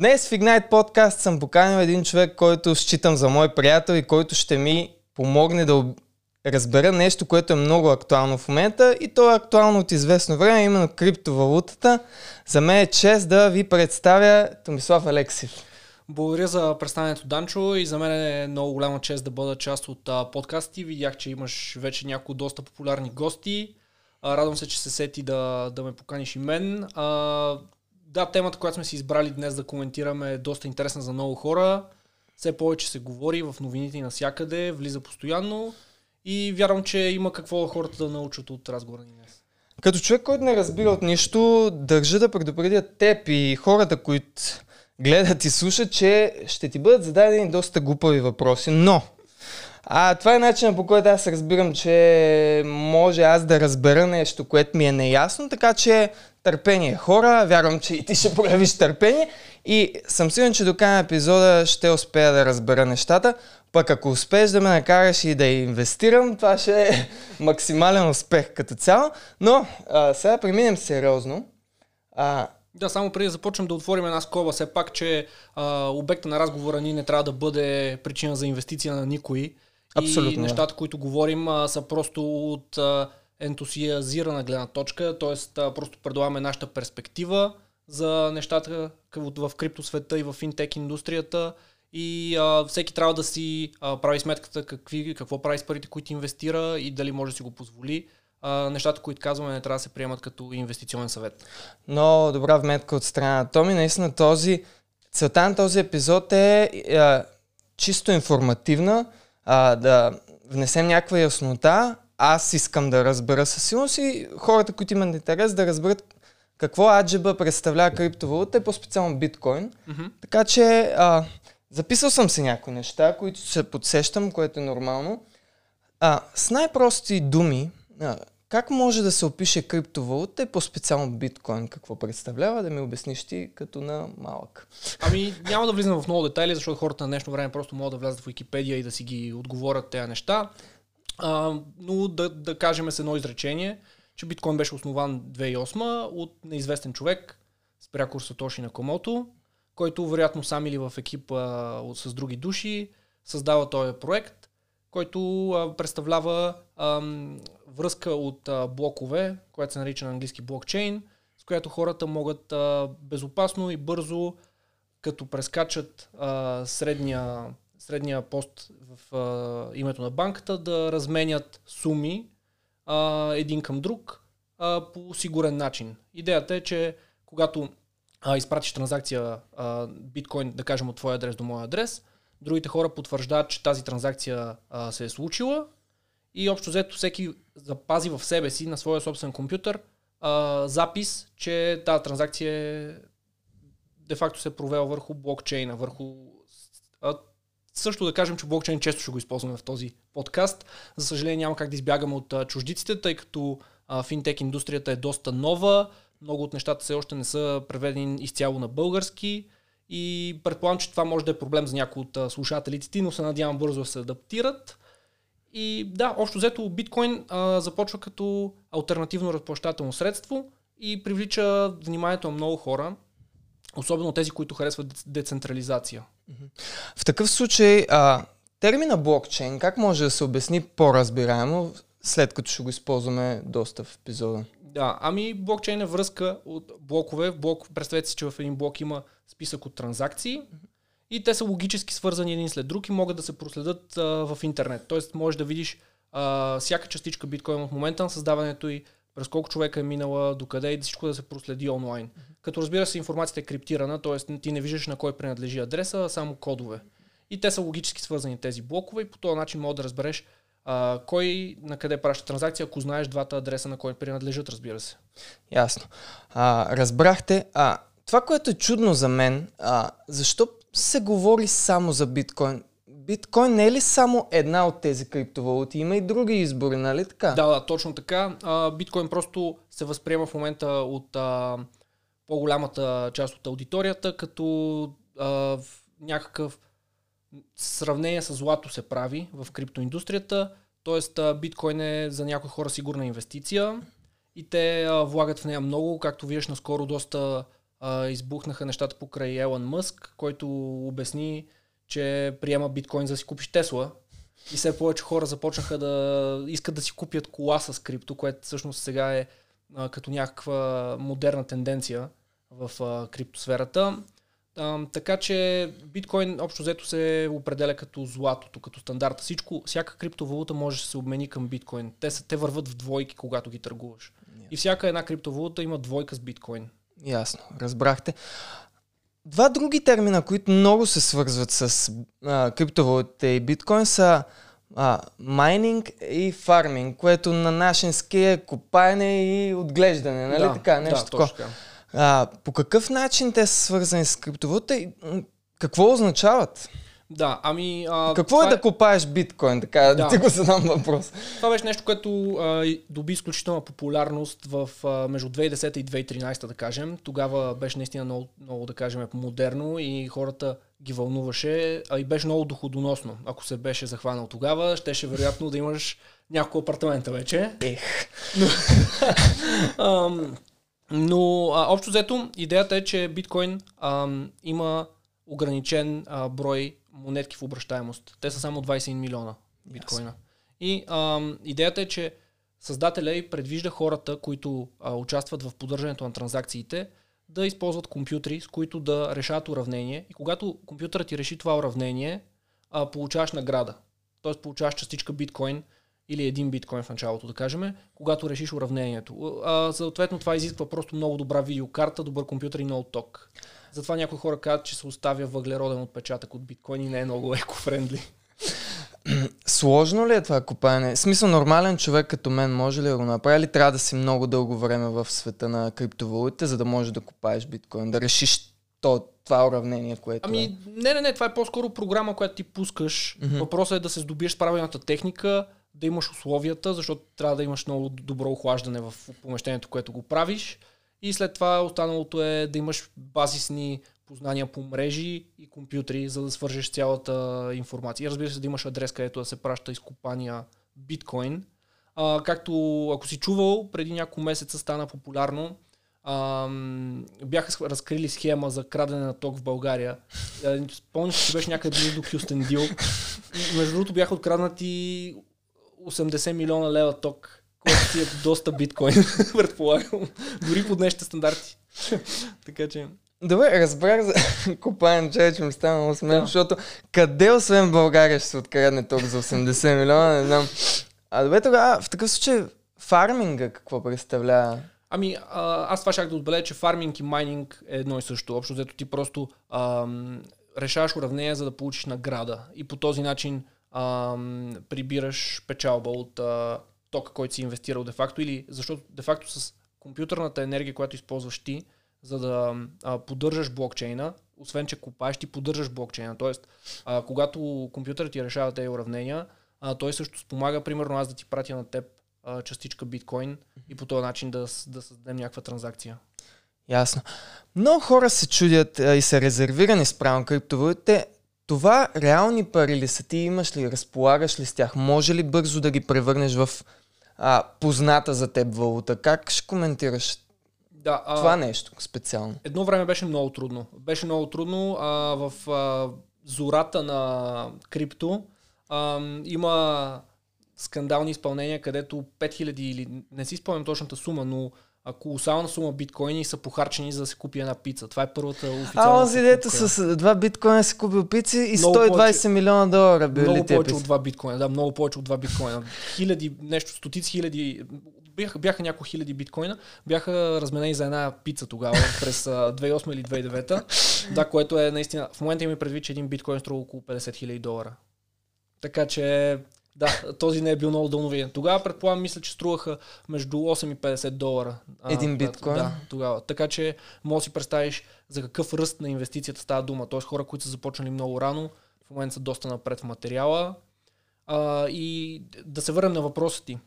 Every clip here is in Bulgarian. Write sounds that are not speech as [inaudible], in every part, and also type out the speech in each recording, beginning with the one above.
Днес в Ignite подкаст съм поканил един човек, който считам за мой приятел и който ще ми помогне да разбера нещо, което е много актуално в момента и то е актуално от известно време, именно криптовалутата. За мен е чест да ви представя Томислав Алексив. Благодаря за представянето, Данчо, и за мен е много голяма чест да бъда част от а, подкасти. Видях, че имаш вече някои доста популярни гости. А, радвам се, че се сети да, да ме поканиш и мен. А, да, темата, която сме си избрали днес да коментираме е доста интересна за много хора. Все повече се говори в новините и навсякъде, влиза постоянно и вярвам, че има какво хората да научат от разговора ни днес. Като човек, който не разбира от нищо, държа да предупредя теб и хората, които гледат и слушат, че ще ти бъдат зададени доста глупави въпроси, но а, това е начинът по който аз разбирам, че може аз да разбера нещо, което ми е неясно, така че търпение хора, вярвам, че и ти ще проявиш търпение и съм сигурен, че до края на епизода ще успея да разбера нещата. Пък ако успееш да ме накараш и да инвестирам, това ще е [laughs] максимален успех като цяло. Но а, сега преминем сериозно. А, да, само преди да започнем да отворим една скоба, все пак, че а, обекта на разговора ни не трябва да бъде причина за инвестиция на никой. Абсолютно. И нещата, които говорим, а, са просто от а, ентусиазирана гледна точка, т.е. просто предлагаме нашата перспектива за нещата в криптосвета и в финтек индустрията и а, всеки трябва да си а, прави сметката какви, какво прави с парите, които инвестира и дали може да си го позволи. А, нещата, които казваме, не трябва да се приемат като инвестиционен съвет. Но добра вметка от страна на Томи. Наистина този, целта на този епизод е а, чисто информативна, а, да внесем някаква яснота. Аз искам да разбера със сигурност и хората, които имат интерес да разберат какво аджеба представлява криптовалута и по-специално биткоин. Mm-hmm. Така че а, записал съм си някои неща, които се подсещам, което е нормално. А, с най-прости думи, а, как може да се опише криптовалута и по-специално биткоин? Какво представлява? Да ми обясниш ти като на малък. Ами няма да влизам в много детайли, защото хората на днешно време просто могат да влязат в Википедия и да си ги отговорят тези неща. А, но да, да кажем с едно изречение, че биткоин беше основан 2008 от неизвестен човек с прякор Сатоши на Комото, който вероятно сам или в екип а, с други души създава този проект, който представлява връзка от блокове, която се нарича на английски блокчейн, с която хората могат безопасно и бързо, като прескачат средния, средния пост в името на банката, да разменят суми един към друг по сигурен начин. Идеята е, че когато изпратиш транзакция биткоин, да кажем от твой адрес до моя адрес, другите хора потвърждават, че тази транзакция а, се е случила. И общо взето всеки запази в себе си на своя собствен компютър а, запис, че тази транзакция е де-факто се е провела върху блокчейна, върху а, също да кажем, че блокчейн често ще го използваме в този подкаст. За съжаление няма как да избягаме от чуждиците, тъй като а, финтек индустрията е доста нова, много от нещата все още не са преведени изцяло на български и предполагам, че това може да е проблем за някои от слушателите ти, но се надявам бързо да се адаптират. И да, общо взето биткоин а, започва като альтернативно разплащателно средство и привлича вниманието на много хора, особено тези, които харесват децентрализация. В такъв случай, а, термина блокчейн, как може да се обясни по-разбираемо, след като ще го използваме доста в епизода? Да, ами блокчейн е връзка от блокове. Блок, представете си, че в един блок има списък от транзакции и те са логически свързани един след друг и могат да се проследят а, в интернет. Тоест можеш да видиш а, всяка частичка биткоин от момента на създаването и през колко човека е минала, докъде и всичко да се проследи онлайн. Mm-hmm. Като разбира се, информацията е криптирана, т.е. ти не виждаш на кой принадлежи адреса, а само кодове. И те са логически свързани тези блокове и по този начин можеш да разбереш а, кой на къде праща транзакция, ако знаеш двата адреса на кой принадлежат, разбира се. Ясно. А, разбрахте. А, това, което е чудно за мен, а, защо се говори само за биткоин? Биткоин не е ли само една от тези криптовалути? Има и други избори, нали така? Да, да точно така. А, биткоин просто се възприема в момента от а, по-голямата част от аудиторията, като а, в някакъв сравнение с злато се прави в криптоиндустрията. Тоест, биткоин е за някои хора сигурна инвестиция и те а, влагат в нея много. Както виждаш, наскоро доста а, избухнаха нещата покрай Елън Мъск, който обясни, че приема биткоин за да си купиш Тесла. И все повече хора започнаха да искат да си купят кола с крипто, което всъщност сега е а, като някаква модерна тенденция в а, криптосферата. А, така че биткоин общо взето се определя като златото, като стандарта. Всичко, всяка криптовалута може да се обмени към биткоин. Те, са, те върват в двойки, когато ги търгуваш. И всяка една криптовалута има двойка с биткоин. Ясно, разбрахте. Два други термина, които много се свързват с а, криптовалутите и биткоин са а, майнинг и фарминг, което на нашински е копаене и отглеждане, нали да, така? Нещо да, такова. А, по какъв начин те са свързани с криптовалута и какво означават? Да, ами... А, Какво е да копаеш биткоин? Така, да. Да. ти го задам въпрос. Това беше нещо, което а, доби изключителна популярност в, а, между 2010 и 2013, да кажем. Тогава беше наистина много, много, да кажем, модерно и хората ги вълнуваше, а и беше много доходоносно. Ако се беше захванал тогава, щеше вероятно да имаш няколко апартамента вече. Ех. [laughs] Ам, но а, общо взето, идеята е, че биткоин ам, има ограничен а, брой монетки в обращаемост. Те са само 21 милиона биткоина. И ам, идеята е, че създателя и предвижда хората, които а, участват в поддържането на транзакциите, да използват компютри, с които да решават уравнение. И когато компютърът ти реши това уравнение, а, получаваш награда. Тоест получаваш частичка биткоин или един биткоин в началото, да кажем, когато решиш уравнението. А, съответно, това изисква просто много добра видеокарта, добър компютър и много ток. Затова някои хора казват, че се оставя въглероден отпечатък от биткоин и не е много екофрендли. [clears throat] Сложно ли е това копаене? В смисъл, нормален човек като мен може ли да го направи или трябва да си много дълго време в света на криптовалутите, за да можеш да копаеш биткоин, да решиш то, това уравнение, което е? Ами, не, не, не, това е по-скоро програма, която ти пускаш. Мгм. Въпросът е да се здобиеш с правилната техника, да имаш условията, защото трябва да имаш много добро охлаждане в помещението, което го правиш. И след това останалото е да имаш базисни познания по мрежи и компютри, за да свържеш цялата информация. И разбира се, да имаш адрес, където да се праща изкопания биткоин. А, както ако си чувал, преди няколко месеца стана популярно. Ам, бяха разкрили схема за крадене на ток в България. Е, Спомням, че беше някъде близо до Хюстен Дил. Между другото бяха откраднати 80 милиона лева ток, което си е доста биткоин, [laughs] предполагам. Дори по днешните стандарти. така че... Добре, разбрах за копаене, че, че ми стана много смешно, Да. защото къде освен България ще се открадне ток за 80 милиона, не знам. А добре тогава, в такъв случай, фарминга какво представлява? Ами, а, аз това щях да отбележа, че фарминг и майнинг е едно и също. Общо взето ти просто ам, решаваш уравнения, за да получиш награда. И по този начин ам, прибираш печалба от а, тока, който си инвестирал де-факто. Или защото де-факто с компютърната енергия, която използваш ти, за да а, поддържаш блокчейна, освен че купаеш, ти поддържаш блокчейна. Тоест, а, когато компютърът ти решава тези уравнения, а, той също спомага, примерно аз да ти пратя на теб а, частичка биткоин и по този начин да, да създадем някаква транзакция. Ясно. Много хора се чудят а, и са резервирани спрямо криптовалутите. Това реални пари ли са? Ти имаш ли, разполагаш ли с тях? Може ли бързо да ги превърнеш в а, позната за теб валута? Как ще коментираш Да, а, това нещо специално? едно време беше много трудно. Беше много трудно а, в а, зората на крипто. А, има скандални изпълнения, където 5000 или не си спомням точната сума, но а, колосална сума биткоини са похарчени за да се купи една пица. Това е първата официална А, онзи дето с два биткоина си купил пици и Много 120 повече- милиона долара били Много повече от два биткоина. Да, много повече от два биткоина. Хиляди, нещо, стотици хиляди, бяха, бяха няколко хиляди биткоина, бяха разменени за една пица тогава, [laughs] през а, 2008 или 2009. Да, което е наистина, в момента има предвид, че един биткоин струва около 50 хиляди долара. Така че, да, този не е бил много дълновиден. Тогава, предполагам, мисля, че струваха между 8 и 50 долара. а, Един биткоин? Да, тогава. Така че, може да си представиш за какъв ръст на инвестицията става дума. Тоест, хора, които са започнали много рано, в момента са доста напред в материала. А, и да се върнем на въпроса ти.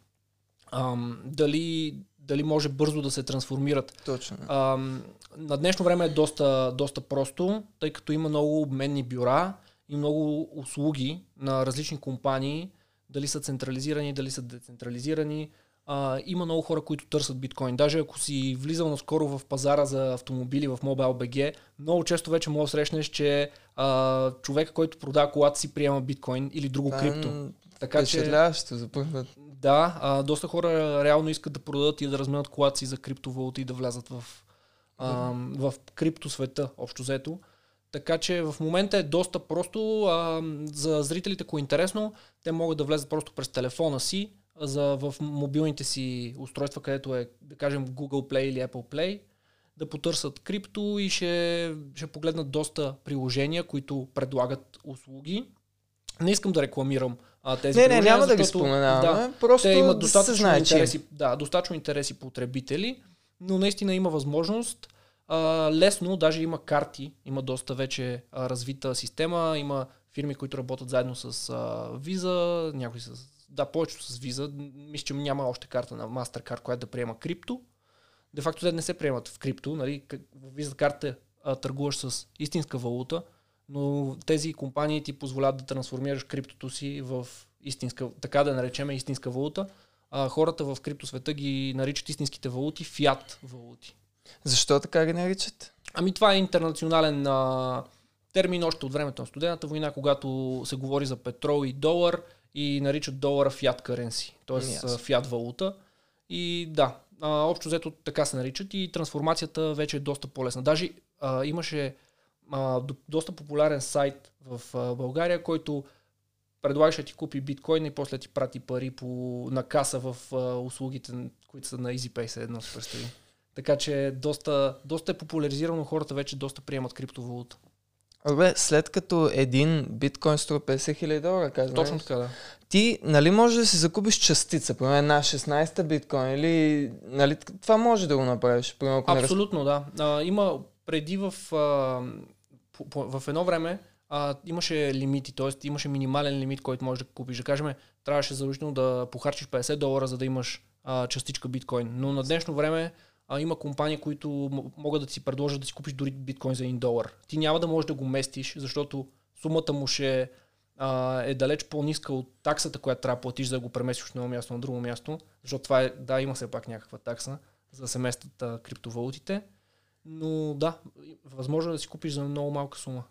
Ам, дали, дали може бързо да се трансформират Точно. Ам, на днешно време е доста, доста просто, тъй като има много обменни бюра и много услуги на различни компании, дали са централизирани, дали са децентрализирани. а, има много хора, които търсят биткоин. Даже ако си влизал наскоро в пазара за автомобили в MobileBG, много често вече мога да срещнеш, че а, човека, който продава колата си, приема биткоин или друго Това е крипто. Така че, за първ да, а, доста хора реално искат да продадат и да разменят колата си за криптовалути и да влязат в, а, в крипто света, общо взето. Така че в момента е доста просто. А, за зрителите, ако е интересно, те могат да влезат просто през телефона си за, в мобилните си устройства, където е, да кажем, Google Play или Apple Play, да потърсят крипто и ще, ще погледнат доста приложения, които предлагат услуги. Не искам да рекламирам а, тези Не, не, няма да ги споменаваме. Просто те имат да се достатъчно знае, че интереси, да, достатъчно интереси потребители, но наистина има възможност. А, лесно, даже има карти, има доста вече а, развита система, има фирми, които работят заедно с а, Visa, някои с, да, повечето с Visa. Мисля, че няма още карта на MasterCard, която да приема крипто. Де факто те не се приемат в крипто, нали? В Visa карта търгуваш с истинска валута, но тези компании ти позволяват да трансформираш криптото си в истинска, така да наречем истинска валута. А, хората в криптосвета ги наричат истинските валути фиат валути. Защо така ги наричат? Ами това е интернационален а, термин още от времето на студената война, когато се говори за петрол и долар и наричат долара фиат currency, т.е. Ясно. фиат валута. И да, а, общо взето така се наричат и трансформацията вече е доста по-лесна. Даже а, имаше а, до, доста популярен сайт в а, България, който предлагаше ти купи биткоин и после ти прати пари по, на каса в а, услугите, които са на EasyPay, се едно се представи. Така че доста, доста е популяризирано, хората вече доста приемат криптовалута. Абе, след като един биткоин струва 50 хиляди долара, казвам. Точно така, да. Ти, нали може да си закупиш частица, примерно една 16-та биткоин или, нали, това може да го направиш, примерно ако не Абсолютно, да. А, има преди в, а, по, по, в едно време а, имаше лимити, т.е. имаше минимален лимит, който можеш да купиш. Да кажем, трябваше задължително да похарчиш 50 долара, за да имаш а, частичка биткоин. Но на днешно време а, има компании, които могат да ти предложат да си купиш дори биткоин за 1 долар. Ти няма да можеш да го местиш, защото сумата му ще а, е далеч по-ниска от таксата, която трябва да платиш, за да го преместиш от едно място на друго място. Защото това е, да, има все пак някаква такса, за да се местят а, криптовалутите. Но да, възможно е да си купиш за много малка сума.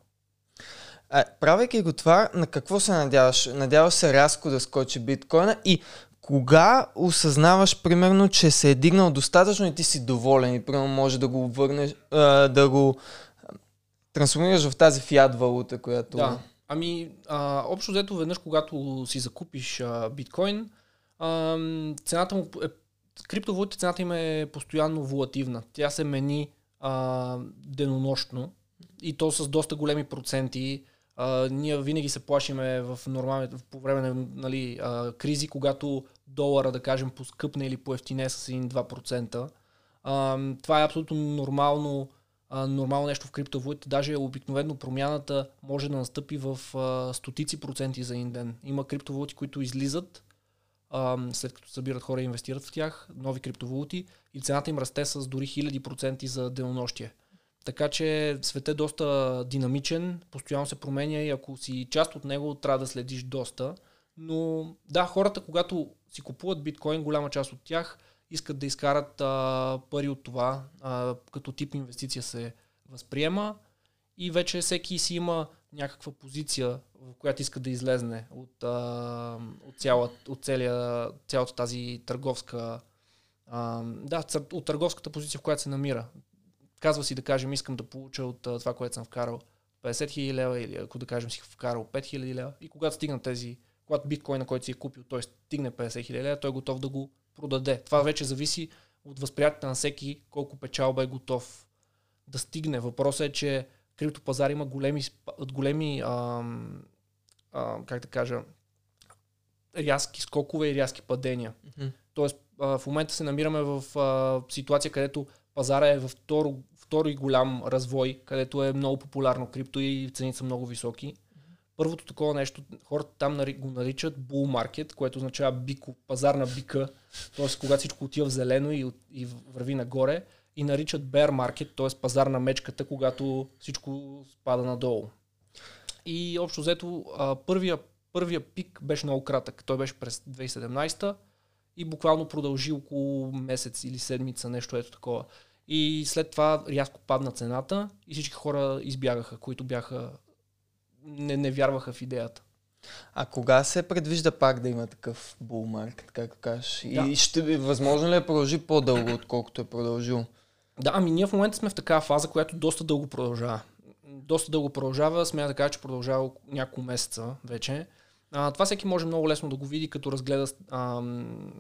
А, правейки го това, на какво се надяваш? Надяваш се рязко да скочи биткоина и кога осъзнаваш, примерно, че се е дигнал достатъчно и ти си доволен и, примерно, може да го върнеш, а, да го трансформираш в тази фиат валута, която... Да. Ами, а, общо взето веднъж, когато си закупиш а, биткоин, а, цената му е, криптовалутите цената им е постоянно волативна. Тя се мени а, денонощно и то с доста големи проценти. А, ние винаги се плашиме в нормални, по време на нали, а, кризи, когато долара, да кажем, поскъпне или поевтине с 1-2%. А, това е абсолютно нормално, а, нормално нещо в криптовалутите. Даже обикновено промяната може да настъпи в а, стотици проценти за един ден. Има криптовалути, които излизат, а, след като събират хора и инвестират в тях, нови криптовалути и цената им расте с дори хиляди проценти за денонощие. Така че свет е доста динамичен, постоянно се променя и ако си част от него, трябва да следиш доста. Но да, хората, когато си купуват биткоин, голяма част от тях искат да изкарат а, пари от това, а, като тип инвестиция се възприема и вече всеки си има някаква позиция, в която иска да излезне от, а, от, цяла, от целия, цялата тази търговска а, да, от търговската позиция, в която се намира. Казва си да кажем, искам да получа от а, това, което съм вкарал 50 000 лева или ако да кажем си вкарал 5 000 лева и когато стигна тези, когато биткоина, който си е купил, той стигне 50 000 лева, той е готов да го продаде. Това вече зависи от възприятията на всеки колко печалба е готов да стигне. Въпросът е, че криптопазар има големи, големи ам, ам, как да кажа, рязки скокове и рязки падения. Мгм. Тоест, а, в момента се намираме в а, ситуация, където пазара е във второ, втори голям развой, където е много популярно крипто и цените са много високи. Първото такова нещо, хората там го наричат bull market, което означава бико, пазар на бика, т.е. когато всичко отива в зелено и, и върви нагоре, и наричат bear market, т.е. пазар на мечката, когато всичко спада надолу. И общо взето, първия, първия пик беше много кратък. Той беше през 2017 и буквално продължи около месец или седмица, нещо ето такова. И след това рязко падна цената и всички хора избягаха, които бяха не, не вярваха в идеята. А кога се предвижда пак да има такъв булмаркет, както кажеш? Да. И ще възможно ли е продължи по-дълго, отколкото е продължил? Да, ами ние в момента сме в такава фаза, която доста дълго продължава. Доста дълго продължава, смея да кажа, че продължава няколко месеца вече. А, това всеки може много лесно да го види, като разгледа ам,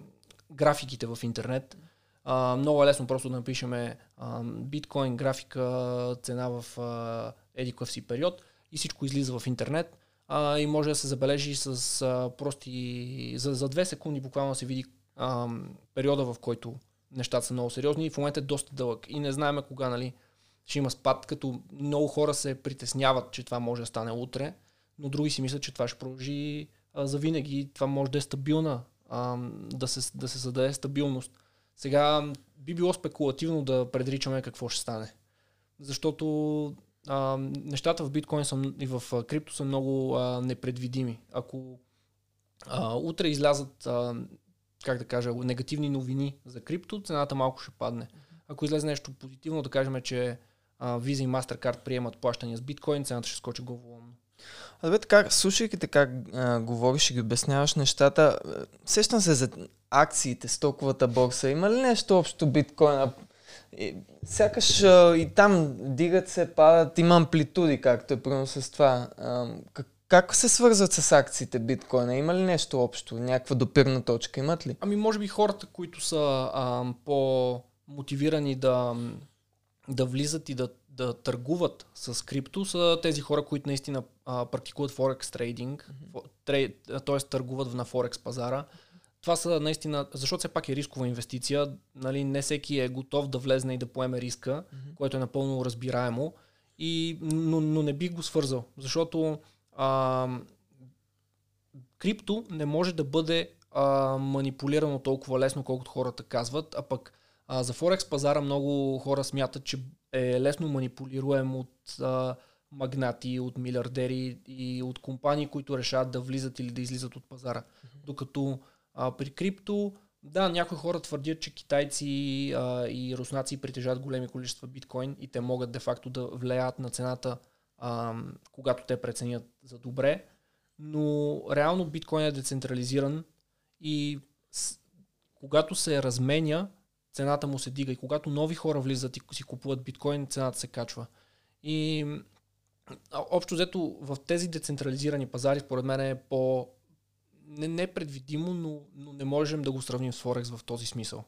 графиките в интернет. А, много е лесно просто да напишеме биткоин графика, цена в а, едикъв си период и всичко излиза в интернет. А, и може да се забележи с а, прости... За, за две секунди буквално се види а, периода, в който нещата са много сериозни и в момента е доста дълъг. И не знаем кога нали, ще има спад, като много хора се притесняват, че това може да стане утре, но други си мислят, че това ще продължи за винаги. Това може да е стабилна, да, се, да се създаде стабилност. Сега би било спекулативно да предричаме какво ще стане. Защото а, нещата в биткоин са, и в крипто са много а, непредвидими. Ако а, утре излязат, а, как да кажа, негативни новини за крипто, цената малко ще падне. Ако излезе нещо позитивно, да кажем, че а, Visa и MasterCard приемат плащания с биткоин, цената ще скочи главоломно. А бе, така, слушайки така а, говориш и ги обясняваш нещата, сещам се за акциите, стоковата борса. Има ли нещо общо биткоина? И, сякаш а, и там дигат се, падат, има амплитуди, както е примерно с това. А, как се свързват с акциите биткоина? Има ли нещо общо? Някаква допирна точка имат ли? Ами може би хората, които са а, по-мотивирани да, да влизат и да, да търгуват с крипто, са тези хора, които наистина а, практикуват форекс трейдинг, mm-hmm. т.е. търгуват на форекс пазара това са наистина, защото все пак е рискова инвестиция, нали, не всеки е готов да влезне и да поеме риска, mm-hmm. което е напълно разбираемо, и, но, но не бих го свързал, защото а, крипто не може да бъде а, манипулирано толкова лесно, колкото хората казват, а пък а, за Форекс пазара много хора смятат, че е лесно манипулируем от а, магнати, от милиардери и от компании, които решават да влизат или да излизат от пазара. Mm-hmm. Докато а, при крипто, да, някои хора твърдят, че китайци а, и руснаци притежават големи количества биткоин и те могат де-факто да влияят на цената, а, когато те преценят за добре, но реално биткоин е децентрализиран и с, когато се разменя, цената му се дига и когато нови хора влизат и си купуват биткоин, цената се качва. И общо взето в тези децентрализирани пазари, според мен е по не, не е предвидимо, но, но не можем да го сравним с Форекс в този смисъл.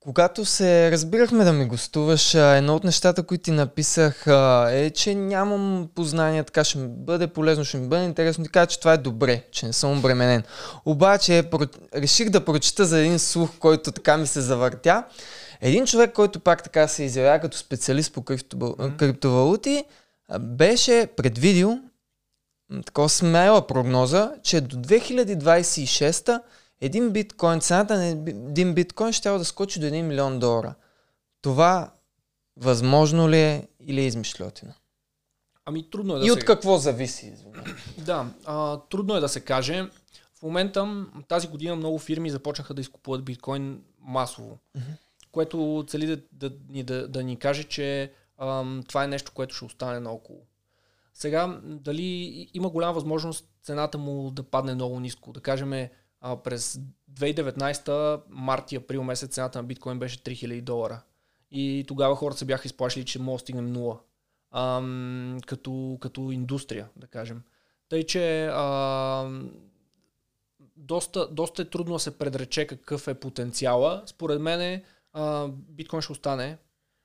Когато се разбирахме да ми гостуваш, едно от нещата, които ти написах е, че нямам познания, така ще ми бъде полезно, ще ми бъде интересно. Ти кажа, че това е добре, че не съм обременен. Обаче реших да прочита за един слух, който така ми се завъртя. Един човек, който пак така се изявява като специалист по криптовалути, беше предвидил такова смела прогноза, че до 2026 един биткоин, цената на един биткоин ще да скочи до 1 милион долара. Това възможно ли е или е измишлетина? Ами трудно е да И се... от какво зависи? да, а, трудно е да се каже. В момента тази година много фирми започнаха да изкупуват биткоин масово, mm-hmm. Което цели да, да, да, да, ни каже, че ам, това е нещо, което ще остане наоколо. Сега, дали има голяма възможност цената му да падне много ниско. Да кажем, а, през 2019 март и април месец цената на биткоин беше 3000 долара. И тогава хората се бяха изплашили, че може да стигнем нула. Ам, като, като индустрия, да кажем. Тъй, че а, доста, доста е трудно да се предрече какъв е потенциала. Според мен биткоин ще остане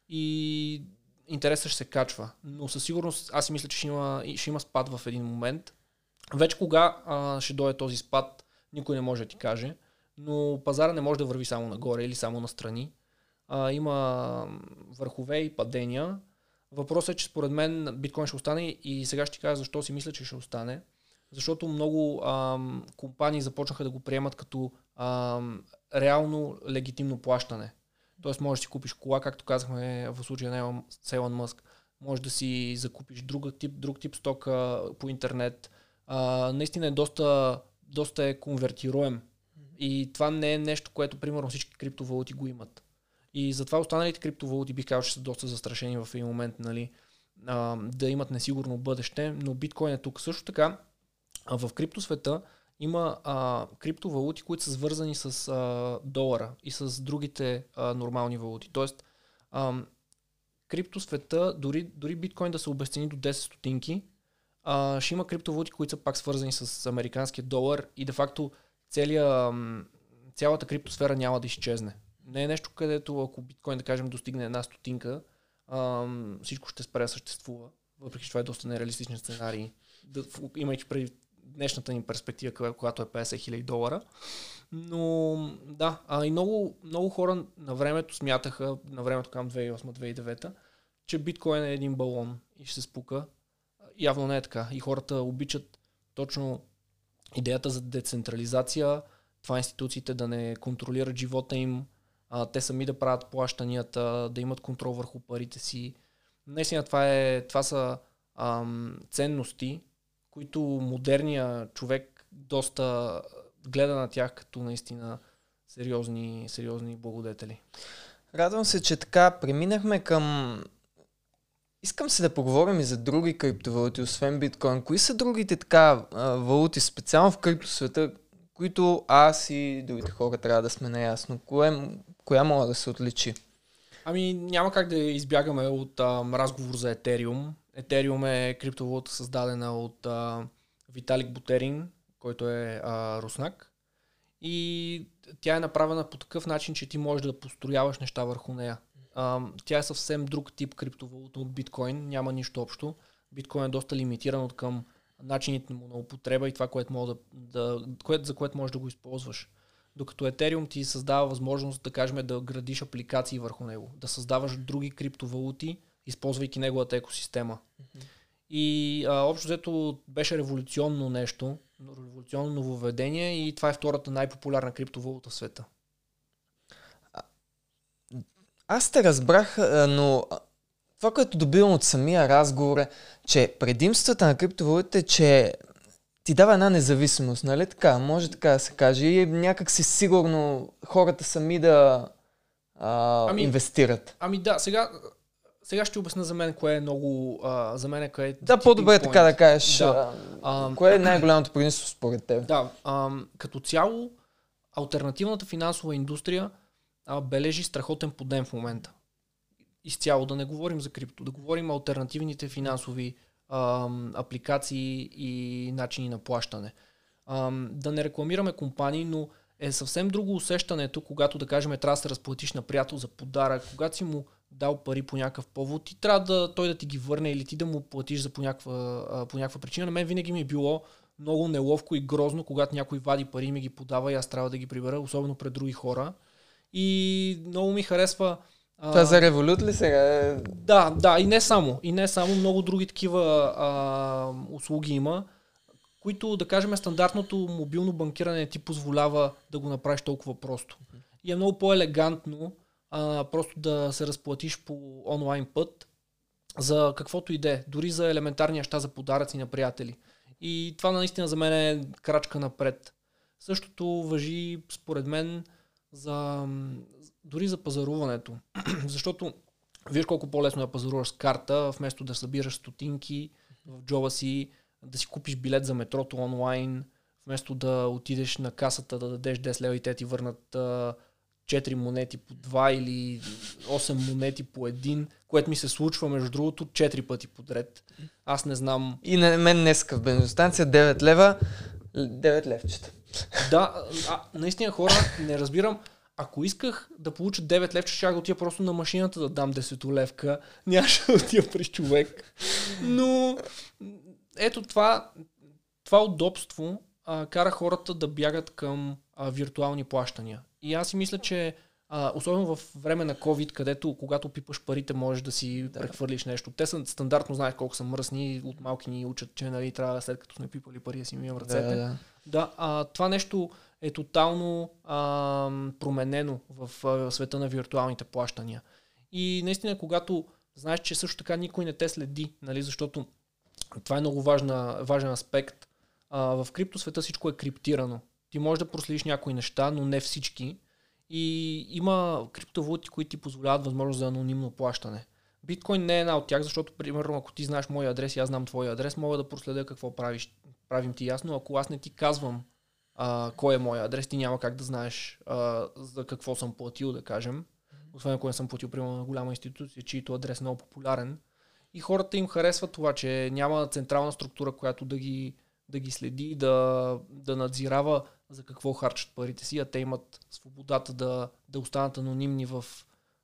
и интересът ще се качва. Но със сигурност аз си мисля, че ще има, ще има спад в един момент. Вече кога а, ще дойде този спад, никой не може да ти каже. Но пазара не може да върви само нагоре или само настрани. А, има върхове и падения. Въпросът е, че според мен биткоин ще остане и сега ще ти кажа защо си мисля, че ще остане. Защото много ам, компании започнаха да го приемат като ам, реално легитимно плащане. Тоест можеш да си купиш кола, както казахме в случая на Елон Мъск. Може да си закупиш друг тип, друг тип стока по интернет. А, наистина е доста, доста е конвертируем И това не е нещо, което примерно всички криптовалути го имат. И затова останалите криптовалути бих казал, че са доста застрашени в един момент, нали, а, да имат несигурно бъдеще, но биткоин е тук. Също така, в криптосвета има а, криптовалути, които са свързани с а, долара и с другите а, нормални валути. Тоест, а, криптосвета, дори, дори биткоин да се обесцени до 10 стотинки, а, ще има криптовалути, които са пак свързани с американския долар и де факто целия, цялата криптосфера няма да изчезне. Не е нещо, където ако биткоин, да кажем, достигне една стотинка, а, всичко ще спре да съществува. Въпреки, че това е доста нереалистичен сценарий. Да, имайки преди днешната ни перспектива, която е 50 хиляди долара. Но да, а и много, много хора на времето смятаха, на времето към 2008-2009, че биткоин е един балон и ще се спука. Явно не е така. И хората обичат точно идеята за децентрализация, това институциите да не контролират живота им, а, те сами да правят плащанията, да имат контрол върху парите си. Наистина това, е, това са ам, ценности, които модерния човек доста гледа на тях като наистина сериозни, сериозни благодетели. Радвам се, че така преминахме към... Искам се да поговорим и за други криптовалути, освен биткоин. Кои са другите така валути, специално в криптосвета, които аз и другите хора трябва да сме наясно? Кое, коя мога да се отличи? Ами няма как да избягаме от а, разговор за Етериум. Етериум е криптовалута създадена от а, Виталик Бутерин, който е а, руснак. И тя е направена по такъв начин, че ти можеш да построяваш неща върху нея. А, тя е съвсем друг тип криптовалута от биткоин, няма нищо общо. Биткоин е доста лимитиран от към начините му на употреба и това, което мога да, да, което, за което можеш да го използваш. Докато Ethereum ти създава възможност да кажем да градиш апликации върху него, да създаваш други криптовалути, използвайки неговата екосистема. Mm-hmm. И а, общо взето беше революционно нещо, революционно нововведение и това е втората най-популярна криптовалута в света. Аз те разбрах, но това, което добивам от самия разговор е, че предимствата на криптовалутите е, че ти дава една независимост, нали така? Може така да се каже. И някак си сигурно хората сами да а, ами, инвестират. Ами да, сега сега ще обясня за мен кое е много... А, за мен е кое е Да, по-добре е така да кажеш. Да. А, кое е най-голямото предимство според теб? Да, а, като цяло альтернативната финансова индустрия а, бележи страхотен подем в момента. Изцяло да не говорим за крипто, да говорим альтернативните финансови а, апликации и начини на плащане. А, да не рекламираме компании, но е съвсем друго усещането, когато да кажем трябва да се разплатиш на приятел за подарък, когато си му дал пари по някакъв повод, ти трябва да той да ти ги върне или ти да му платиш за по някаква, по някаква причина. На мен винаги ми е било много неловко и грозно, когато някой вади пари и ми ги подава и аз трябва да ги прибера, особено пред други хора. И много ми харесва. Това а... за револют ли сега? Да, да, и не само. И не само. Много други такива а, услуги има, които, да кажем, стандартното мобилно банкиране ти позволява да го направиш толкова просто. И е много по-елегантно а, просто да се разплатиш по онлайн път за каквото иде, дори за елементарни неща за подаръци на приятели. И това наистина за мен е крачка напред. Същото въжи според мен за, дори за пазаруването. [clears throat] Защото виж колко по-лесно е да пазаруваш с карта, вместо да събираш стотинки в джоба си, да си купиш билет за метрото онлайн, вместо да отидеш на касата да дадеш 10 лева и те ти върнат 4 монети по 2 или 8 монети по 1, което ми се случва между другото 4 пъти подред. Аз не знам. И на мен днеска в бензостанция 9 лева, 9 левчета. Да, а, наистина хора, не разбирам. Ако исках да получа 9 левчета, ще да отида просто на машината да дам 10 левка. Нямаше да отида през човек. Но ето това, това удобство а, кара хората да бягат към а, виртуални плащания. И аз си мисля, че а, особено в време на COVID, където когато пипаш парите, можеш да си да. прехвърлиш нещо. Те са стандартно, знаеш колко са мръсни, от малки ни учат, че нали, трябва след като сме пипали пари да си мием ръцете. Да, да. да а, това нещо е тотално а, променено в, в света на виртуалните плащания. И наистина, когато знаеш, че също така никой не те следи, нали, защото това е много важна, важен аспект. А, в криптосвета всичко е криптирано. Ти можеш да проследиш някои неща, но не всички. И има криптовалути, които ти позволяват възможност за анонимно плащане. Биткоин не е една от тях, защото, примерно, ако ти знаеш моя адрес и аз знам твоя адрес, мога да проследя какво правиш. Правим ти ясно. Ако аз не ти казвам а, кой е моя адрес, ти няма как да знаеш а, за какво съм платил, да кажем. Освен ако не съм платил, примерно, на голяма институция, чието адрес е много популярен. И хората им харесват това, че няма централна структура, която да ги, да ги следи, да, да надзирава за какво харчат парите си, а те имат свободата да, да останат анонимни в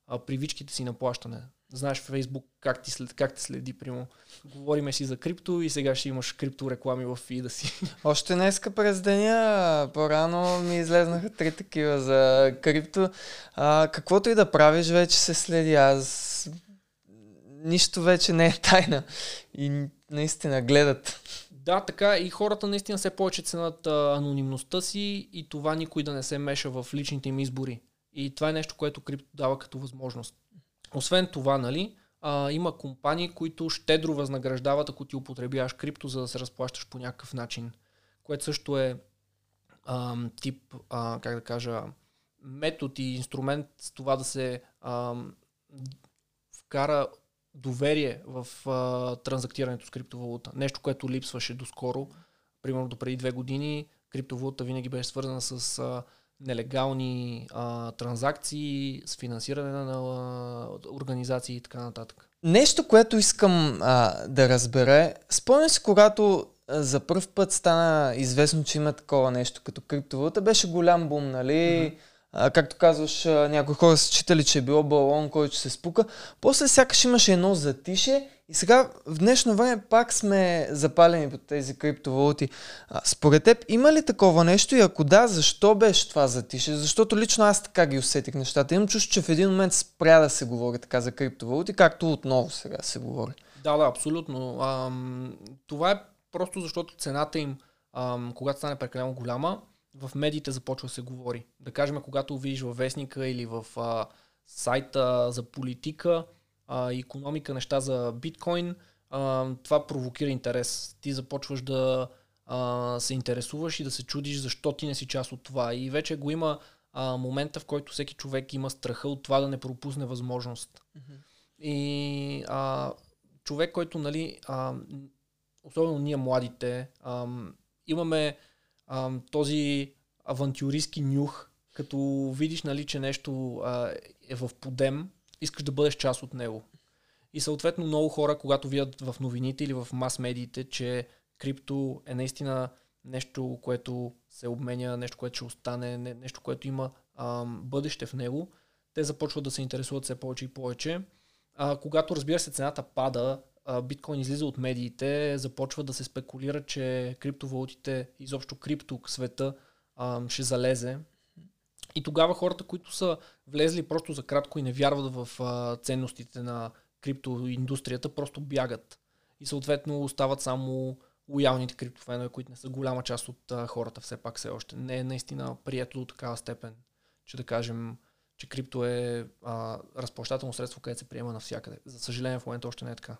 а, привичките си на плащане. Знаеш Фейсбук как, ти след, как те следи, прямо. Говориме си за крипто и сега ще имаш крипто реклами в фида си. [laughs] Още днеска през деня, по-рано ми излезнаха три такива за крипто. А, каквото и да правиш, вече се следи. Аз нищо вече не е тайна. И наистина гледат. Да, така и хората наистина все повече ценят анонимността си и това никой да не се меша в личните им избори. И това е нещо, което крипто дава като възможност. Освен това, нали, а, има компании, които щедро възнаграждават, ако ти употребяваш крипто, за да се разплащаш по някакъв начин. Което също е а, тип, а, как да кажа, метод и инструмент с това да се а, вкара доверие в а, транзактирането с криптовалута. Нещо, което липсваше доскоро. Примерно до преди две години криптовалута винаги беше свързана с а, нелегални а, транзакции, с финансиране на а, организации и така нататък. Нещо, което искам а, да разбера, спомня си, когато за първ път стана известно, че има такова нещо като криптовалута, беше голям бум, нали? Mm-hmm както казваш, някои хора са читали, че е било балон, който се спука. После сякаш имаше едно затише и сега в днешно време пак сме запалени под тези криптовалути. А, според теб има ли такова нещо и ако да, защо беше това затише? Защото лично аз така ги усетих нещата. Имам чувство, че в един момент спря да се говори така за криптовалути, както отново сега се говори. Да, да, абсолютно. Ам, това е просто защото цената им, ам, когато стане прекалено голяма, в медиите започва да се говори. Да кажем, когато видиш във вестника или в а, сайта за политика, а, економика, неща за биткоин, а, това провокира интерес. Ти започваш да а, се интересуваш и да се чудиш защо ти не си част от това. И вече го има а, момента, в който всеки човек има страха от това да не пропусне възможност. Mm-hmm. И а, човек, който, нали, а, особено ние младите, а, имаме а, този авантюристски нюх, като видиш, нали, че нещо а, е в подем, искаш да бъдеш част от него. И съответно много хора, когато видят в новините или в мас-медиите, че крипто е наистина нещо, което се обменя, нещо, което ще остане, нещо, което има а, бъдеще в него, те започват да се интересуват все повече и повече. А, когато разбира се цената пада, биткоин излиза от медиите, започва да се спекулира, че криптовалутите, изобщо крипто света ще залезе. И тогава хората, които са влезли просто за кратко и не вярват в ценностите на криптоиндустрията, просто бягат. И съответно остават само лоялните криптофенове, които не са голяма част от хората все пак все още. Не е наистина прието до такава степен, че да кажем, че крипто е а, разплащателно средство, където се приема навсякъде. За съжаление в момента още не е така.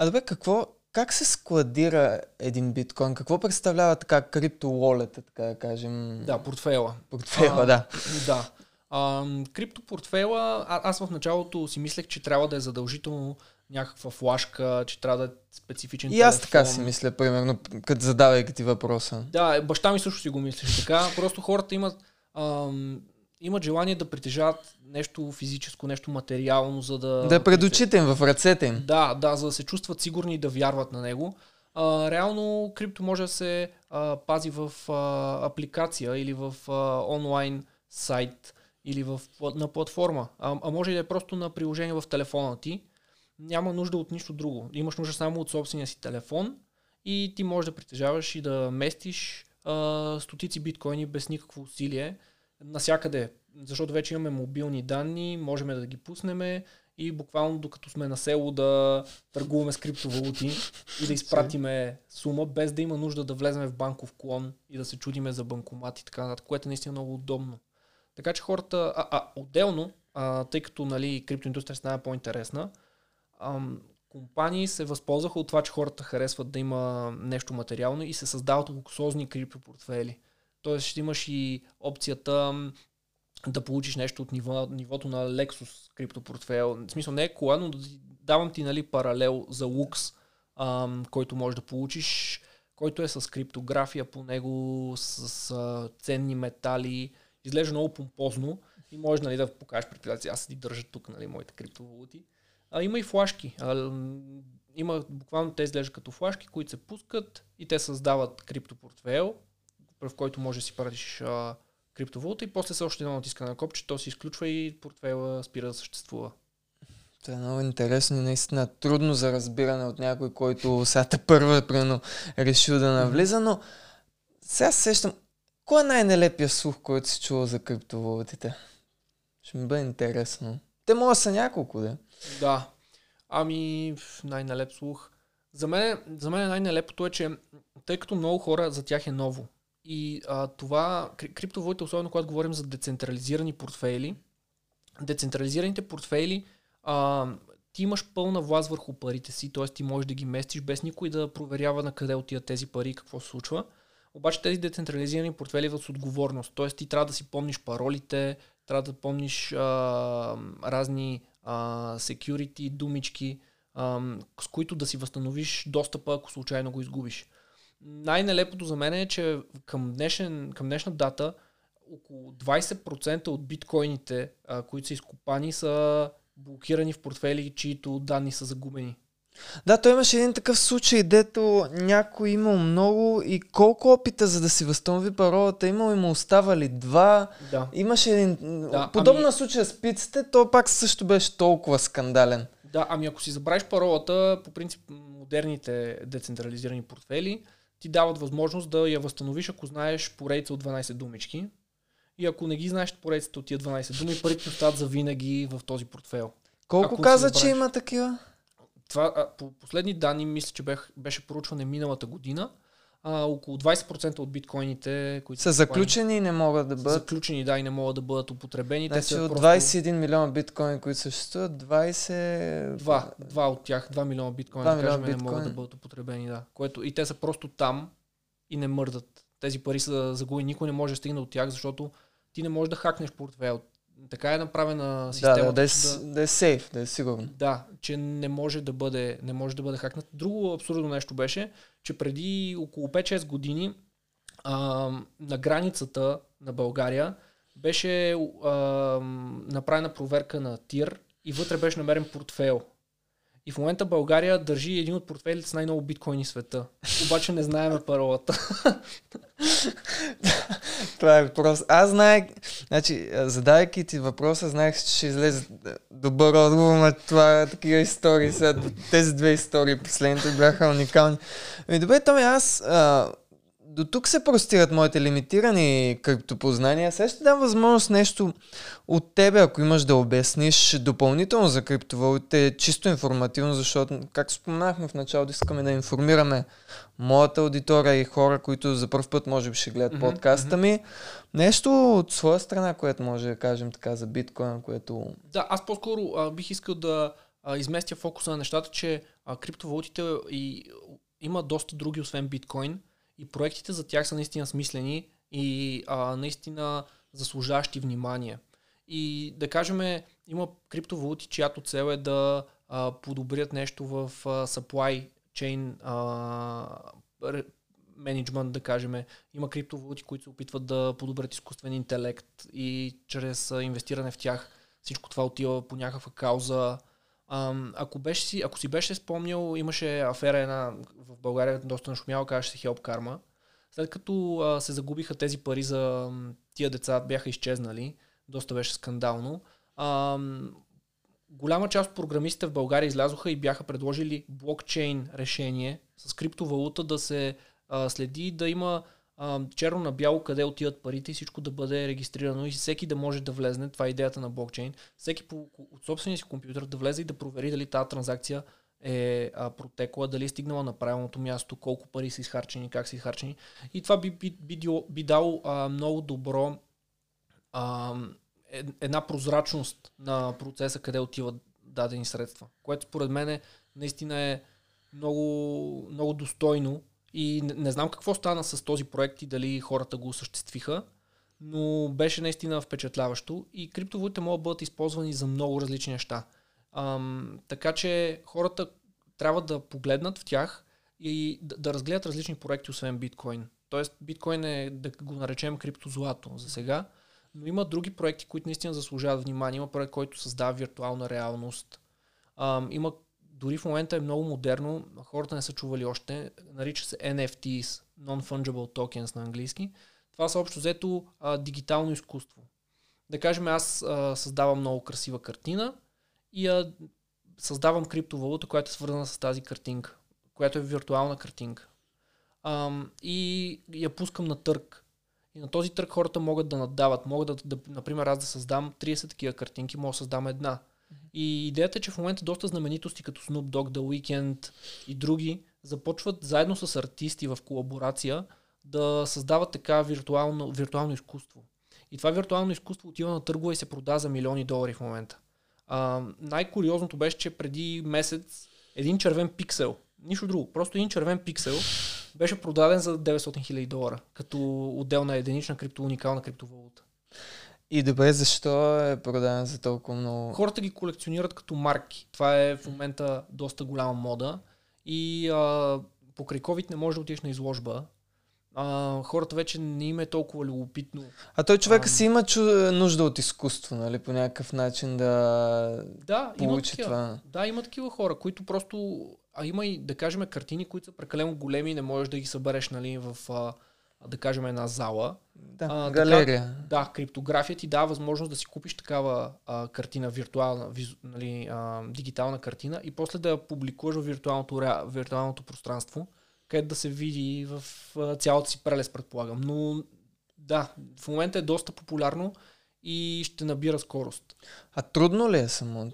А добре, какво, как се складира един биткоин? Какво представлява така криптоволета, така да кажем? Да, портфела. Портфела, а, да. Да. А, криптопортфела, а, аз в началото си мислех, че трябва да е задължително някаква флашка, че трябва да е специфичен И аз телефон. така си мисля, примерно, като задавайки ти въпроса. Да, баща ми също си го мислеше така. Просто хората имат ам, имат желание да притежават нещо физическо, нещо материално, за да... Да е пред очите им, в ръцете им. Да, да, за да се чувстват сигурни и да вярват на него. А, реално крипто може да се а, пази в а, апликация или в а, онлайн сайт или в, на платформа. А, а може и да е просто на приложение в телефона ти. Няма нужда от нищо друго. Имаш нужда само от собствения си телефон и ти можеш да притежаваш и да местиш а, стотици биткоини без никакво усилие насякъде, защото вече имаме мобилни данни, можем да ги пуснем и буквално докато сме на село да търгуваме с криптовалути и да изпратиме сума, без да има нужда да влезем в банков клон и да се чудиме за банкомат и така нататък, което е наистина много удобно. Така че хората, а, а отделно, а, тъй като нали, криптоиндустрия стана по-интересна, ам, компании се възползваха от това, че хората харесват да има нещо материално и се създават луксозни криптопортфели Тоест ще имаш и опцията да получиш нещо от ниво, нивото на Lexus криптопортфел. В смисъл не е кола, но давам ти нали, паралел за лукс, ам, който можеш да получиш, който е с криптография по него, с, с ценни метали. Изглежда много помпозно и може нали, да покажеш предприятия. Аз си държа тук нали, моите криптовалути. А, има и флашки. А, има буквално те изглеждат като флашки, които се пускат и те създават криптопортфел, в който може да си пратиш а, криптовалута и после с още едно натискане на копче, то се изключва и портфела спира да съществува. Това е много интересно и наистина трудно за разбиране от някой, който сега първа прено решил да навлиза, но сега сещам, кой е най-нелепия слух, който си чува за криптовалутите? Ще ми бъде интересно. Те могат са няколко, да? Да. Ами, най-нелеп слух. За мен, за мен най-нелепото е, че тъй като много хора за тях е ново. И а, това, криптовалутите, особено когато говорим за децентрализирани портфейли, децентрализираните портфейли, а, ти имаш пълна власт върху парите си, т.е. ти можеш да ги местиш без никой да проверява на къде отиват тези пари и какво се случва. Обаче тези децентрализирани портфели идват с отговорност, т.е. ти трябва да си помниш паролите, трябва да помниш а, разни а, security думички, а, с които да си възстановиш достъпа, ако случайно го изгубиш. Най-нелепото за мен е, че към, днешен, към днешна дата около 20% от биткоините, а, които са изкопани, са блокирани в портфели, чието данни са загубени. Да, той имаше един такъв случай, дето някой имал много и колко опита за да си възстанови паролата имал и му оставали два. Да. Имаше един... Да, Подобна ами... случая с пиците, то пак също беше толкова скандален. Да, ами ако си забравиш паролата, по принцип модерните децентрализирани портфели ти дават възможност да я възстановиш, ако знаеш поредица от 12 думички. И ако не ги знаеш поредицата от тия 12 думи, парите остават за винаги в този портфел. Колко ако каза, че има такива? Това, а, по последни данни, мисля, че бех, беше проучване миналата година. А, около 20% от биткоините, които са заключени и не могат да бъдат. Заключени, да, и не могат да бъдат употребени. Значи Те са от просто... 21 милиона биткоини, които съществуват, 20... Два, два от тях, 2 милиона биткоини, 2 да кажем, биткоин. не могат да бъдат употребени. Да. Което, и те са просто там и не мърдат. Тези пари са загубени, никой не може да стигне от тях, защото ти не можеш да хакнеш портфел така е направена системата. Да, да, да, е, да, да е сейф, да е сигурно. Да, че не може да бъде, не може да бъде хакнат. Друго абсурдно нещо беше, че преди около 5-6 години а, на границата на България беше а, направена проверка на ТИР и вътре беше намерен портфел. И в момента България държи един от портфелите с най-много биткоини в света. Обаче не знаеме паролата. Това е въпрос. Аз знаех, значи, задавайки ти въпроса, знаех, че ще излезе добър отговор, но това е такива истории. Сега, тези две истории, последните бяха уникални. Ами добре, Томи, аз а, до тук се простират моите лимитирани криптопознания. Сега ще дам възможност нещо от тебе, ако имаш да обясниш допълнително за криптовалутите, чисто информативно, защото, както споменахме в началото, искаме да информираме моята аудитория и хора, които за първ път може би ще гледат mm-hmm, подкаста ми. Нещо от своя страна, което може да кажем така за биткоин, което... Да, аз по-скоро а, бих искал да а, изместя фокуса на нещата, че а, криптовалутите и, има доста други, освен биткоин и проектите за тях са наистина смислени и а, наистина заслужаващи внимание. И да кажем, има криптовалути, чиято цел е да а, подобрят нещо в а, supply chain а, менеджмент, да кажем. Има криптовалути, които се опитват да подобрят изкуствен интелект и чрез инвестиране в тях всичко това отива по някаква кауза. Ако, беше си, ако си беше спомнял, имаше афера една в България, доста нашумяла, казваше се Help Karma. След като а, се загубиха тези пари за тия деца, бяха изчезнали, доста беше скандално. А, голяма част от програмистите в България излязоха и бяха предложили блокчейн решение с криптовалута да се а, следи, да има а, черно на бяло къде отиват парите и всичко да бъде регистрирано и всеки да може да влезне, това е идеята на блокчейн, всеки по, от собствения си компютър да влезе и да провери дали тази транзакция е а, протекла, дали е стигнала на правилното място, колко пари са изхарчени, как са изхарчени. И това би, би, би, би дало а, много добро а, една прозрачност на процеса, къде отиват дадени средства, което според мен наистина е много, много достойно И не, не знам какво стана с този проект и дали хората го осъществиха, но беше наистина впечатляващо и криптовалутите могат да бъдат използвани за много различни неща. Ам, така че хората трябва да погледнат в тях и да, да разгледат различни проекти, освен биткоин. Тоест, биткоин е, да го наречем криптозлато за сега, но има други проекти, които наистина заслужават внимание. Има проект, който създава виртуална реалност. Ам, има дори в момента е много модерно, хората не са чували още, нарича се NFTs, Non-Fungible Tokens на английски. Това са общо взето а, дигитално изкуство. Да кажем, аз а, създавам много красива картина и а, създавам криптовалута, която е свързана с тази картинка, която е виртуална картинка. А, и я пускам на търг. И на този търг хората могат да наддават. Могат да, да например, аз да създам 30 такива картинки, мога да създам една. И идеята е, че в момента доста знаменитости като Snoop Dogg, The Weeknd и други започват заедно с артисти в колаборация да създават така виртуално, виртуално изкуство. И това виртуално изкуство отива на търгове и се продава за милиони долари в момента. А, най-куриозното беше, че преди месец един червен пиксел, нищо друго, просто един червен пиксел беше продаден за 900 000 долара, като отделна единична крипто, уникална криптовалута. И добре, защо е продаден за толкова много? Хората ги колекционират като марки. Това е в момента доста голяма мода. И а, покрай COVID не може да отидеш на изложба. А, хората вече не им е толкова любопитно. А той човека а, си има чу... нужда от изкуство, нали? По някакъв начин да, да получи има това. Да, има такива хора, които просто... А има и, да кажем, картини, които са прекалено големи и не можеш да ги събереш нали, в, а, да кажем, една зала. Да, а, галерия. Така, да, криптография ти дава възможност да си купиш такава а, картина, виртуална, визу, нали, а, дигитална картина и после да я публикуваш в виртуалното, виртуалното пространство, където да се види в а, цялата си прелест, предполагам. Но да, в момента е доста популярно и ще набира скорост. А трудно ли е само?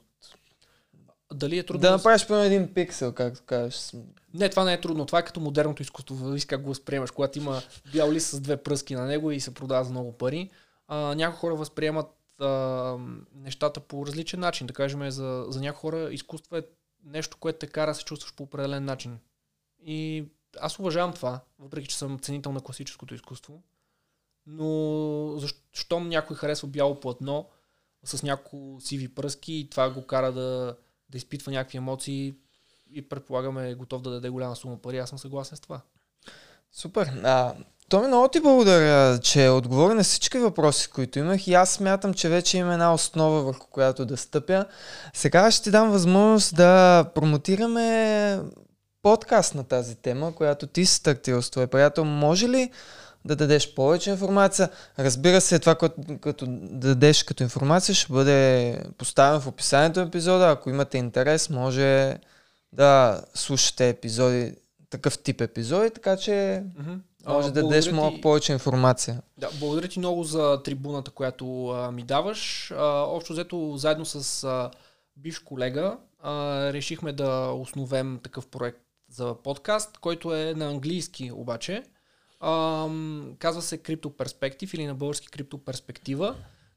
Дали е трудно? Да направиш по един пиксел, както кажеш. Не, това не е трудно. Това е като модерното изкуство. Виж как го възприемаш, когато има бял лист с две пръски на него и се продава за много пари. А, някои хора възприемат а, нещата по различен начин. Да кажем, за, за някои хора изкуство е нещо, което те кара да се чувстваш по определен начин. И аз уважавам това, въпреки че съм ценител на класическото изкуство. Но защо някой харесва бяло платно с няколко сиви пръски и това го кара да, да изпитва някакви емоции, и предполагаме е готов да даде голяма сума пари. Аз съм съгласен с това. Супер. А, Томи, много ти благодаря, че отговори на всички въпроси, които имах и аз смятам, че вече има една основа, върху която да стъпя. Сега ще ти дам възможност да промотираме подкаст на тази тема, която ти си стартирал с твой приятел. Може ли да дадеш повече информация? Разбира се, това, като, като дадеш като информация, ще бъде поставено в описанието на епизода. Ако имате интерес, може да слушате епизоди, такъв тип епизоди, така че mm-hmm. може а, да дадеш малко повече информация. Да, благодаря ти много за трибуната, която а, ми даваш. А, общо взето, заедно с а, бивш колега, а, решихме да основем такъв проект за подкаст, който е на английски обаче. А, казва се Crypto Perspective или на български Crypto Перспектива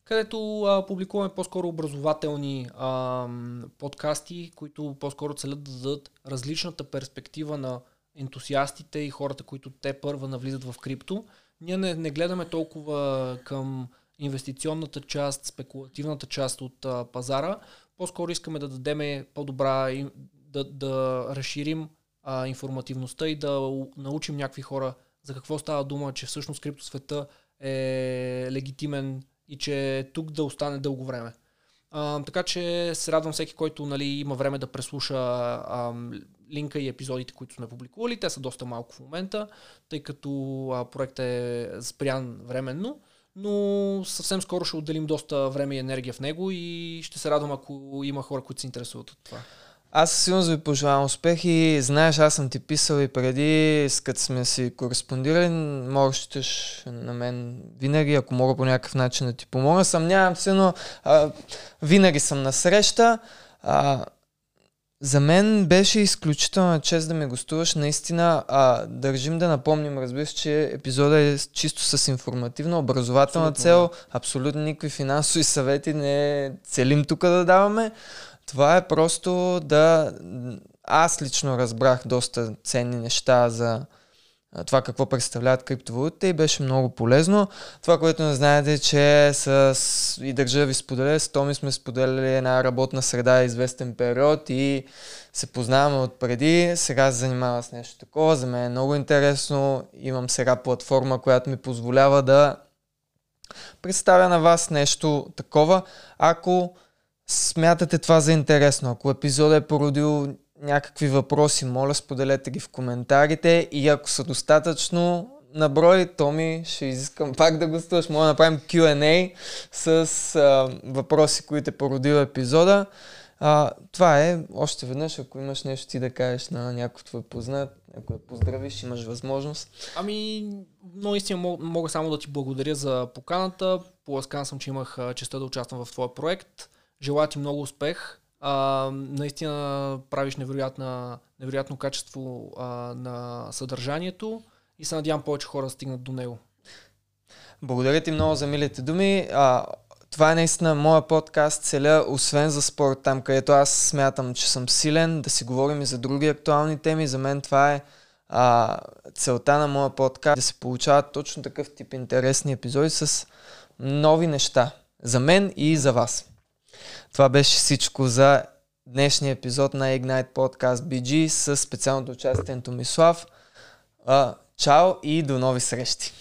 където а, публикуваме по-скоро образователни а, подкасти, които по-скоро целят да дадат различната перспектива на ентусиастите и хората, които те първа навлизат в крипто. Ние не, не гледаме толкова към инвестиционната част, спекулативната част от а, пазара. По-скоро искаме да дадем по-добра, да, да разширим а, информативността и да научим някакви хора за какво става дума, че всъщност криптосвета е легитимен и че е тук да остане дълго време. А, така че се радвам всеки, който нали, има време да преслуша а, линка и епизодите, които сме публикували. Те са доста малко в момента, тъй като а, проектът е спрян временно, но съвсем скоро ще отделим доста време и енергия в него и ще се радвам, ако има хора, които се интересуват от това. Аз със сигурност ви пожелавам успех и знаеш, аз съм ти писал и преди, като сме си кореспондирали, можеш на мен винаги, ако мога по някакъв начин да ти помогна. Съмнявам се, но а, винаги съм на среща. А, за мен беше изключително чест да ме гостуваш. Наистина, а, държим да напомним, разбира се, че епизода е чисто с информативна, образователна абсолютно, цел. Абсолютно никакви финансови съвети не целим тук да даваме. Това е просто да... Аз лично разбрах доста ценни неща за това какво представляват криптовалутите и беше много полезно. Това, което не знаете, че с, и държа ви споделя, с Томи сме споделяли една работна среда известен период и се познаваме отпреди. Сега се занимава с нещо такова. За мен е много интересно. Имам сега платформа, която ми позволява да представя на вас нещо такова. Ако смятате това за интересно, ако епизодът е породил някакви въпроси, моля споделете ги в коментарите и ако са достатъчно на брой, Томи, ще изискам пак да гостуваш. Може да направим Q&A с а, въпроси, които е породил епизода. А, това е, още веднъж, ако имаш нещо ти да кажеш на някой твой познат, някой да поздравиш, имаш възможност. Ами, но истина мога, мога само да ти благодаря за поканата. Поласкан съм, че имах честа да участвам в твоя проект. Желая ти много успех. А, наистина правиш невероятна, невероятно качество а, на съдържанието и се надявам повече хора да стигнат до него. Благодаря ти много за милите думи. А, това е наистина моя подкаст, целя, освен за спорт, там където аз смятам, че съм силен, да си говорим и за други актуални теми. За мен това е а, целта на моя подкаст, да се получават точно такъв тип интересни епизоди с нови неща. За мен и за вас. Това беше всичко за днешния епизод на Ignite Podcast BG с специалното участие на Томислав. Чао и до нови срещи!